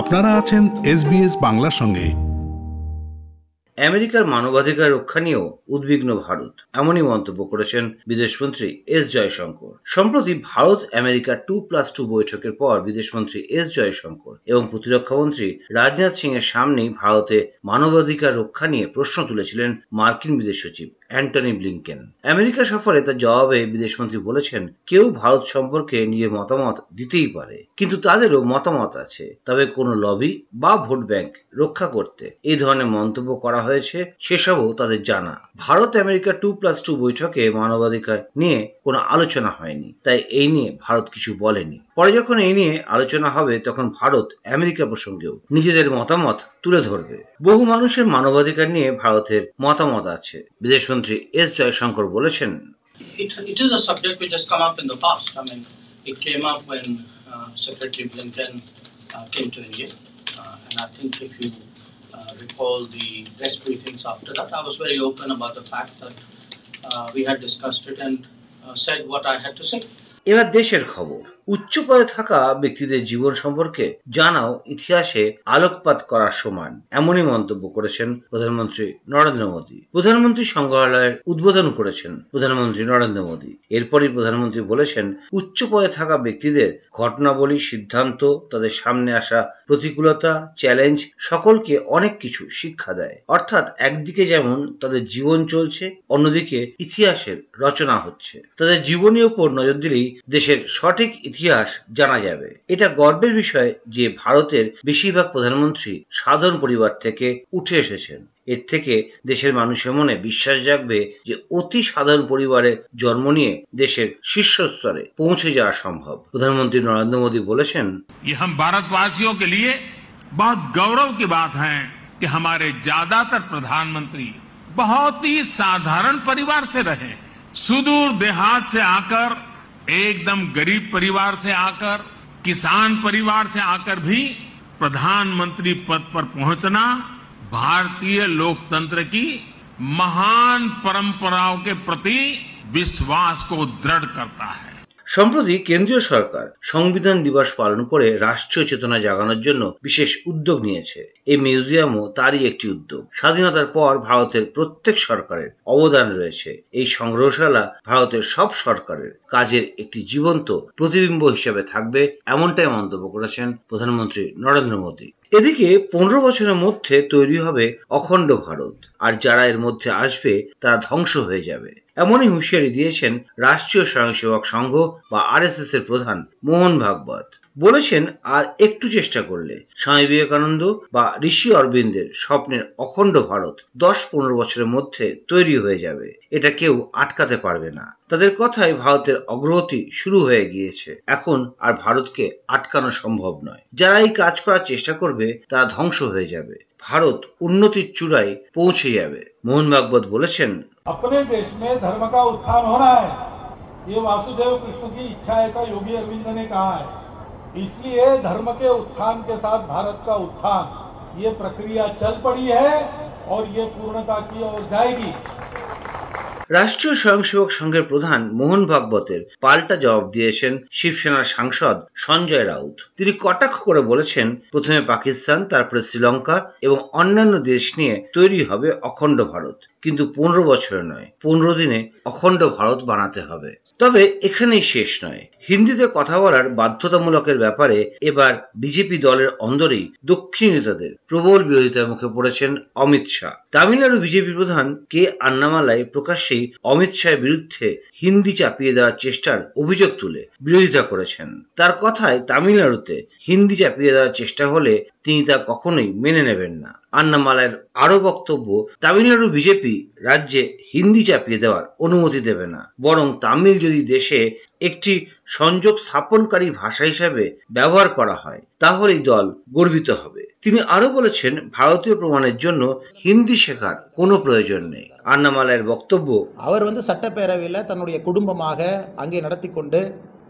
আপনারা আছেন এসবিএস বাংলার সঙ্গে। আমেরিকার মানবাধিকার রক্ষা নিয়েও উদ্বিগ্ন ভারত। এমনই মন্তব্য করেছেন বিদেশমন্ত্রী এস জয়শঙ্কর। সম্প্রতি Bharat America two plus two বৈঠকের পর বিদেশমন্ত্রী এস জয়শঙ্কর এবং প্রতিরক্ষামন্ত্রী রাজনাথ সিং এর সামনেই ভারতে মানবাধিকার রক্ষা নিয়ে প্রশ্ন তুলেছিলেন মার্কিন বিদেশ সচিব। Antony Blinken. আমেরিকা সফরে তার জবাবে বিদেশমন্ত্রী বলেছেন, কেউ ভারত সম্পর্কে নিজের মতামত দিতেই পারে। কিন্তু তাদেরও মতামত আছে। তবে কোনো লবি বা ভোট ব্যাংক রক্ষা করতে এই ধরনের মন্তব্য করা হয়েছে, সেসবও তাদের জানা। Bharat America two plus two বৈঠকে মানবাধিকার নিয়ে কোনো আলোচনা হয়নি। তাই এই নিয়ে ভারত কিছু বলেনি। পরে যখন এই নিয়ে আলোচনা হবে তখন ভারত আমেরিকা প্রসঙ্গেও নিজেদের মতামত তুলে ধরবে বহু মানুষের মানবাধিকার নিয়ে ভারতের মতামত আছে বিদেশমন্ত্রী এস জয়শঙ্কর বলেছেন It, it is a subject which has come up in the past. I mean, it came up when uh, Secretary Blinken uh, came to India. Uh, and I think if you uh, recall the press briefings after that, I was very open about the fact that uh, we had discussed it and uh, said what I had to say. এবার দেশের খবর উচ্চ পদে থাকা ব্যক্তিদের জীবন সম্পর্কে জানাও ইতিহাসে আলোকপাত করার সমান, এমনই মন্তব্য করেছেন প্রধানমন্ত্রী নরেন্দ্র মোদী। প্রধানমন্ত্রী সংগ্রহালয়ের উদ্বোধন করেছেন প্রধানমন্ত্রী নরেন্দ্র মোদী। এরপরই প্রধানমন্ত্রী বলেছেন উচ্চ পদে থাকা ব্যক্তিদের ঘটনাবলী, সিদ্ধান্ত, তাদের সামনে আসা প্রতিকূলতা, চ্যালেঞ্জ, সকলকে অনেক কিছু শিক্ষা দেয়। অর্থাৎ একদিকে যেমন তাদের জীবন চলছে, অন্যদিকে ইতিহাসের রচনা হচ্ছে। তাদের জীবনী ওপর নজর দিলেই দেশের সঠিক ইতিহাস জানা যাবে এটা গর্বের বিষয় যে ভারতের বেশিরভাগ প্রধানমন্ত্রী সাধারণ পরিবার থেকে উঠে এসেছেন এর থেকে দেশের মানুষের মনে বিশ্বাস জাগবে যে অতি সাধারণ পরিবারে জন্ম নিয়ে দেশের শীর্ষস্তরে পৌঁছে যাওয়া সম্ভব প্রধানমন্ত্রী নরেন্দ্র মোদী বলেছেন ये हम भारतवासियों के लिए बहुत गौरव की बात है कि हमारे ज्यादातर प्रधानमंत्री बहुत ही साधारण परिवार से रहे सुदूर देहात से आकर एकदम गरीब परिवार से आकर, किसान परिवार से आकर भी प्रधानमंत्री पद पर पहुँचना भारतीय लोकतंत्र की महान परंपराओं के प्रति विश्वास को दृढ़ करता है। সম্প্রতি কেন্দ্রীয় সরকার সংবিধান দিবস পালন করে রাষ্ট্রীয় চেতনা জাগানোর জন্য বিশেষ উদ্যোগ নিয়েছে। এই মিউজিয়ামও তারই একটি উদ্যোগ। স্বাধীনতার পর ভারতের প্রত্যেক সরকারের অবদান রয়েছে। এই সংগ্রহশালা ভারতের সব সরকারের কাজের একটি জীবন্ত প্রতিবিম্ব হিসেবে থাকবে, এমনটাই মন্তব্য করেছেন প্রধানমন্ত্রী নরেন্দ্র মোদী। এদিকে পনেরো বছরের মধ্যে তৈরি হবে অখণ্ড ভারত, আর যারা এর মধ্যে আসবে তারা ধ্বংস হয়ে যাবে। এমনই হুঁশিয়ারি দিয়েছেন রাষ্ট্রীয় স্বয়ংসেবক সংঘ বা আরএসএস এর প্রধান মোহন ভাগবত। বলেছেন আর একটু চেষ্টা করলে স্বামী বিবেকানন্দ বা ঋষি অরবিন্দের স্বপ্নের অখণ্ড ভারত দশ পনেরো বছরের মধ্যে তৈরি হয়ে যাবে এটা কেউ আটকাতে পারবে না তাদের কথায় ভারতের অগ্রগতি শুরু হয়ে গিয়েছে এখন আর ভারতকে আটকানো সম্ভব নয় যারা এই কাজ করার চেষ্টা করবে তারা ধ্বংস হয়ে যাবে ভারত উন্নতির চূড়ায় পৌঁছে যাবে মোহন ভাগবত বলেছেন अपने देश में धर्म का उत्थान होना है ये वासुदेव कृष्ण की इच्छा है, ऐसा योगी अरविंद ने कहा है इसलिए धर्म के उत्थान के साथ भारत का उत्थान ये प्रक्रिया चल पड़ी है और ये पूर्णता की ओर जाएगी রাষ্ট্রীয় স্বয়ংসেবক সংঘের প্রধান মোহন ভাগবতের পাল্টা জবাব দিয়েছেন শিবসেনার সাংসদ সঞ্জয় রাউত তিনি কটাক্ষ করে বলেছেন প্রথমে পাকিস্তান তারপরে শ্রীলঙ্কা এবং অন্যান্য দেশ নিয়ে তৈরি হবে অখণ্ড ভারত কিন্তু পনেরো বছরে নয়, পনেরো দিনে অখণ্ড ভারত বানাতে হবে। তবে এখানেই শেষ নয়। হিন্দিতে কথা বলার বাধ্যতামূলকের ব্যাপারে এবার বিজেপি দলের অন্দরেই দক্ষিণ নেতাদের প্রবল বিরোধিতার মুখে পড়েছেন অমিত শাহ। তামিলনাড়ু বিজেপি প্রধান কে আন্নামালায় প্রকাশ্যেই অমিত শাহের বিরুদ্ধে হিন্দি চাপিয়ে দেওয়ার চেষ্টার অভিযোগ তুলে বিরোধিতা করেছেন। তার কথায় তামিলনাড়ুতে হিন্দি চাপিয়ে দেওয়ার চেষ্টা হলে তিনি তা কখনোই মেনে নেবেন না। আন্নামালাইয়ের আরো বক্তব্য তামিলনাড়ু বিজেপি রাজ্যে হিন্দি চাপিয়ে দেওয়ার অনুমতি দেবে না বরং তামিল যদি দেশে একটি সংযোগ স্থাপনকারী ভাষা হিসাবে ব্যবহার করা হয় তাহলেই দল গর্বিত হবে তিনি আরো বলেছেন ভারতীয় প্রমাণের জন্য হিন্দি শেখার কোনো প্রয়োজন নেই আন্নামালাইয়ের বক্তব্য அவர் வந்து சட்டப்பேரவையில் தன்னுடைய குடும்பமாக அங்கே நடத்தி கொண்டு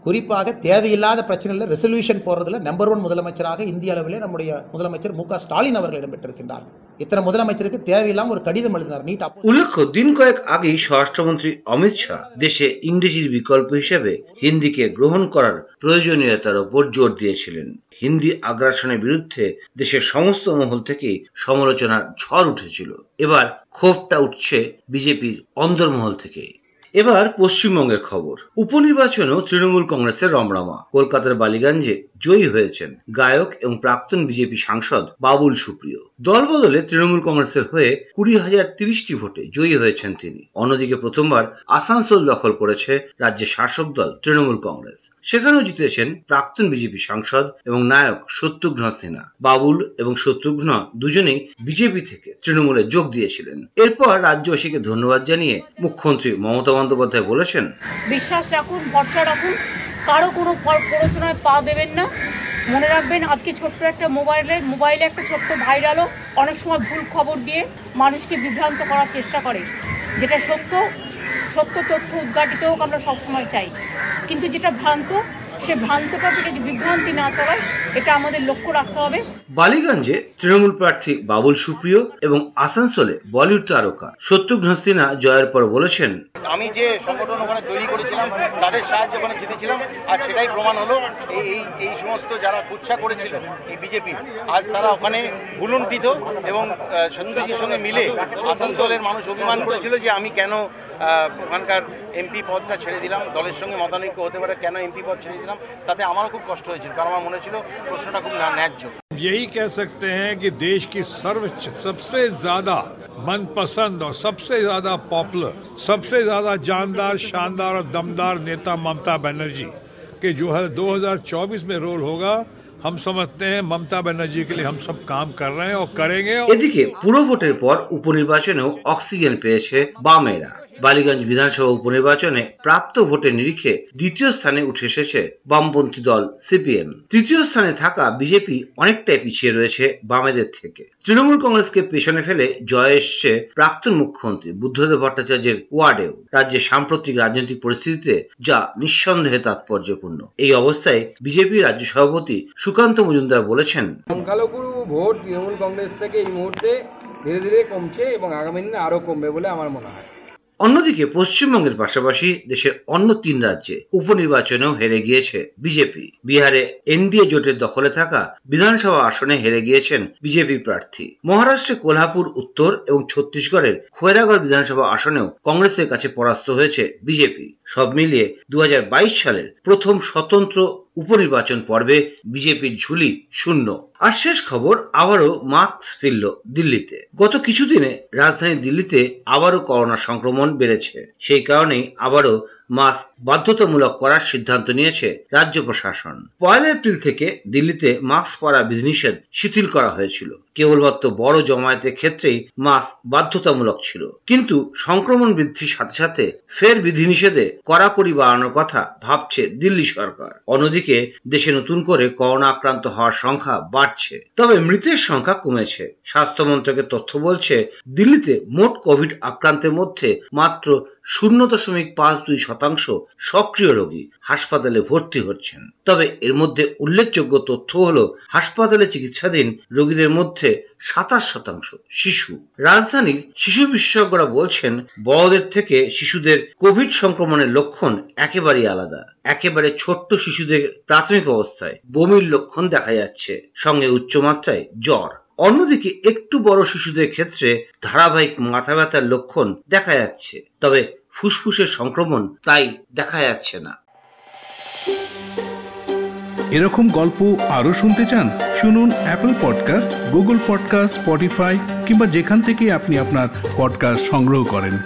குறிப்பாக தேவையில்லாத பிரச்சனையில் ரெசல்யூஷன் போடுறதுல நம்பர் ஒன் முதலமைச்சராக இந்திய அளவிலே நம்முடைய முதலமைச்சர் மு க ஸ்டாலின் அவர்கள் இடம்பெற்றிருக்கின்றார் இத்தனை முதலமைச்சருக்கு தேவையில்லாம ஒரு கடிதம் எழுதினார் நீட் அப்போ উল্লেখ্য দিন কয়েক আগেই স্বরাষ্ট্রমন্ত্রী অমিত শাহ দেশে ইংরেজির বিকল্প হিসেবে হিন্দিকে গ্রহণ করার প্রয়োজনীয়তার ওপর জোর দিয়েছিলেন হিন্দি আগ্রাসনের বিরুদ্ধে দেশের সমস্ত মহল থেকেই সমালোচনার ঝড় উঠেছিল এবার ক্ষোভটা উঠছে বিজেপির অন্দরমহল থেকে এবার পশ্চিমবঙ্গের খবর। উপনির্বাচনেও তৃণমূল কংগ্রেসের রমরমা। কলকাতার বালিগঞ্জে জয়ী হয়েছেন গায়ক এবং প্রাক্তন বিজেপি সাংসদ বাবুল সুপ্রিয়। দল বদলে তৃণমূল কংগ্রেসের হয়ে কুড়ি হাজার তিরিশটি ভোটে জয়ী হয়েছেন তিনি। অন্যদিকে প্রথমবার আসানসোল দখল করেছে রাজ্যের শাসক দল তৃণমূল কংগ্রেস। সেখানেও জিতেছেন প্রাক্তন বিজেপি সাংসদ এবং নায়ক শত্রুঘ্ন সিনহা। বাবুল এবং শত্রুঘ্ন দুজনেই বিজেপি থেকে তৃণমূলে যোগ দিয়েছিলেন। এরপর রাজ্যবাসীকে ধন্যবাদ জানিয়ে মুখ্যমন্ত্রী মমতা বন্দ্যোপাধ্যায় বলেছেন, বিশ্বাস রাখুন, ভরসা রাখুন কারও কোনো পর- প্ররোচনায় পা দেবেন না। মনে রাখবেন, আজকে ছোট্ট একটা মোবাইলে মোবাইলে একটা ছোট্ট ভাইরালও অনেক সময় ভুল খবর দিয়ে মানুষকে বিভ্রান্ত করার চেষ্টা করে, যেটা সত্য। সত্য তথ্য উদ্ঘাটিত হোক আমরা সবসময় চাই। কিন্তু যেটা ভ্রান্ত, সে ভ্রান্তটা থেকে বিভ্রান্তি না ছড়ায় এটা আমাদের লক্ষ্য রাখতে হবে। বালিগঞ্জে তৃণমূল প্রার্থী বাবুল সুপ্রিয় এবং আসানসোলে বলিউড তারকা শত্রুঘ্ন সিনহা জয়ের পর বলেছেন আমি যে সংগঠন ওখানে তৈরি করেছিলাম তাদের সাহায্যে ওখানে জিতেছিলাম আর সেটাই প্রমাণ হলো এই এই এই সমস্ত যারা কুচ্ছা করেছিল এই বিজেপি আজ তারা ওখানে ভুলুণ্ঠিত এবং শত্রুজির সঙ্গে মিলে আসানসোলের মানুষ অভিমান করেছিল যে আমি কেন ওখানকার এমপি পদটা ছেড়ে দিলাম দলের সঙ্গে মতানৈক্য হতে পারে কেন এমপি পদ ছেড়ে দিলাম তাতে আমারও খুব কষ্ট হয়েছিল কারণ আমার মনে ছিল প্রশ্নটা খুব না- ন্যায্য यही कह सकते हैं कि देश की सर्व सबसे ज्यादा मनपसंद और सबसे ज्यादा पॉपुलर सबसे ज्यादा जानदार शानदार और दमदार नेता ममता बनर्जी के जो है 2024 में रोल होगा हम समझते हैं ममता बनर्जी के लिए हम सब काम कर रहे हैं और करेंगे और এদিকে পুরো ভোটের পর উপনির্বাচনেও অক্সিজেন পেয়েছে বামেরা বালিগঞ্জ বিধানসভা উপনির্বাচনে প্রাপ্ত ভোটের নিরিখে দ্বিতীয় স্থানে উঠে এসেছে বামপন্থী দল সিপিএম। তৃতীয় স্থানে থাকা বিজেপি অনেকটাই পিছিয়ে রয়েছে বামেদের থেকে। তৃণমূল কংগ্রেসকে পেছনে ফেলে জয় এসছে প্রাক্তন মুখ্যমন্ত্রী বুদ্ধদেব ভট্টাচার্যের ওয়ার্ডেও। রাজ্যের সাম্প্রতিক রাজনৈতিক পরিস্থিতিতে যা নিঃসন্দেহে তাৎপর্যপূর্ণ। এই অবস্থায় বিজেপি রাজ্য সভাপতি সুকান্ত মজুমদার বলেছেন ভোট তৃণমূল কংগ্রেস থেকে এই মুহূর্তে ধীরে ধীরে কমছে এবং আগামী দিনে আরও কমবে বলে আমার মনে হয়। অন্যদিকে পশ্চিমবঙ্গের পাশাপাশি দেশের অন্য তিন রাজ্যে উপনির্বাচনেও হেরে গিয়েছে বিজেপি। বিহারে এনডিএ জোটের দখলে থাকা বিধানসভা আসনে হেরে গিয়েছেন বিজেপি প্রার্থী। মহারাষ্ট্রে কোলহাপুর, উত্তর এবং ছত্তিশগড়ের খৈরাগড় বিধানসভা আসনেও কংগ্রেসের কাছে পরাস্ত হয়েছে বিজেপি। সব মিলিয়ে দু হাজার বাইশ সালের প্রথম স্বতন্ত্র উপনির্বাচন পর্বে বিজেপির ঝুলি শূন্য। আর শেষ খবর আবারও মাস্ক ফিরল দিল্লিতে। গত কিছুদিনে রাজধানী দিল্লিতে আবারও করোনা সংক্রমণ বেড়েছে। সেই কারণেই আবারও মাস্ক বাধ্যতামূলক করার সিদ্ধান্ত নিয়েছে রাজ্য প্রশাসন। পয়লা এপ্রিল থেকে দিল্লিতে মাস্ক পরা বিধিনিষেধ শিথিল করা হয়েছিল। কেবলমাত্র বড় জমায়েতের ক্ষেত্রেই মাস্ক বাধ্যতামূলক ছিল। কিন্তু সংক্রমণ বৃদ্ধির সাথে সাথে ফের বিধিনিষেধে কড়াকড়ি বাড়ানোর কথা ভাবছে দিল্লি সরকার। অন্যদিকে দেশে নতুন করে করোনা আক্রান্ত হওয়ার সংখ্যা বাড়ছে। তবে মৃতের সংখ্যা কমেছে। স্বাস্থ্য মন্ত্রকের তথ্য বলছে, দিল্লিতে মোট কোভিড আক্রান্তের মধ্যে মাত্র শূন্য দশমিক পাঁচ দুই শতাংশ সক্রিয় রোগী হাসপাতালে ভর্তি হচ্ছেন। তবে এর মধ্যে উল্লেখযোগ্য তথ্য হল, হাসপাতালে চিকিৎসাধীন রোগীদের মধ্যে সাতাশ শতাংশ শিশু। রাজধানীর শিশু বিশেষজ্ঞরা বলছেন, বড়দের থেকে শিশুদের কোভিড সংক্রমণের লক্ষণ একেবারেই আলাদা। একেবারে ছোট্ট শিশুদের প্রাথমিক অবস্থায় বমির লক্ষণ দেখা যাচ্ছে, সঙ্গে উচ্চমাত্রায় জ্বর। অন্যদিকে একটু বড় শিশুদের ক্ষেত্রে ধারাবাহিক মাথা ব্যথার লক্ষণ দেখা যাচ্ছে। তবে ফুসফুসের সংক্রমণ তাই দেখা যাচ্ছে না। এরকম গল্প আরও শুনতে চান, শুনুন Apple podcast Google podcast Spotify কিংবা যেখান থেকে আপনি আপনার পডকাস্ট সংগ্রহ করেন।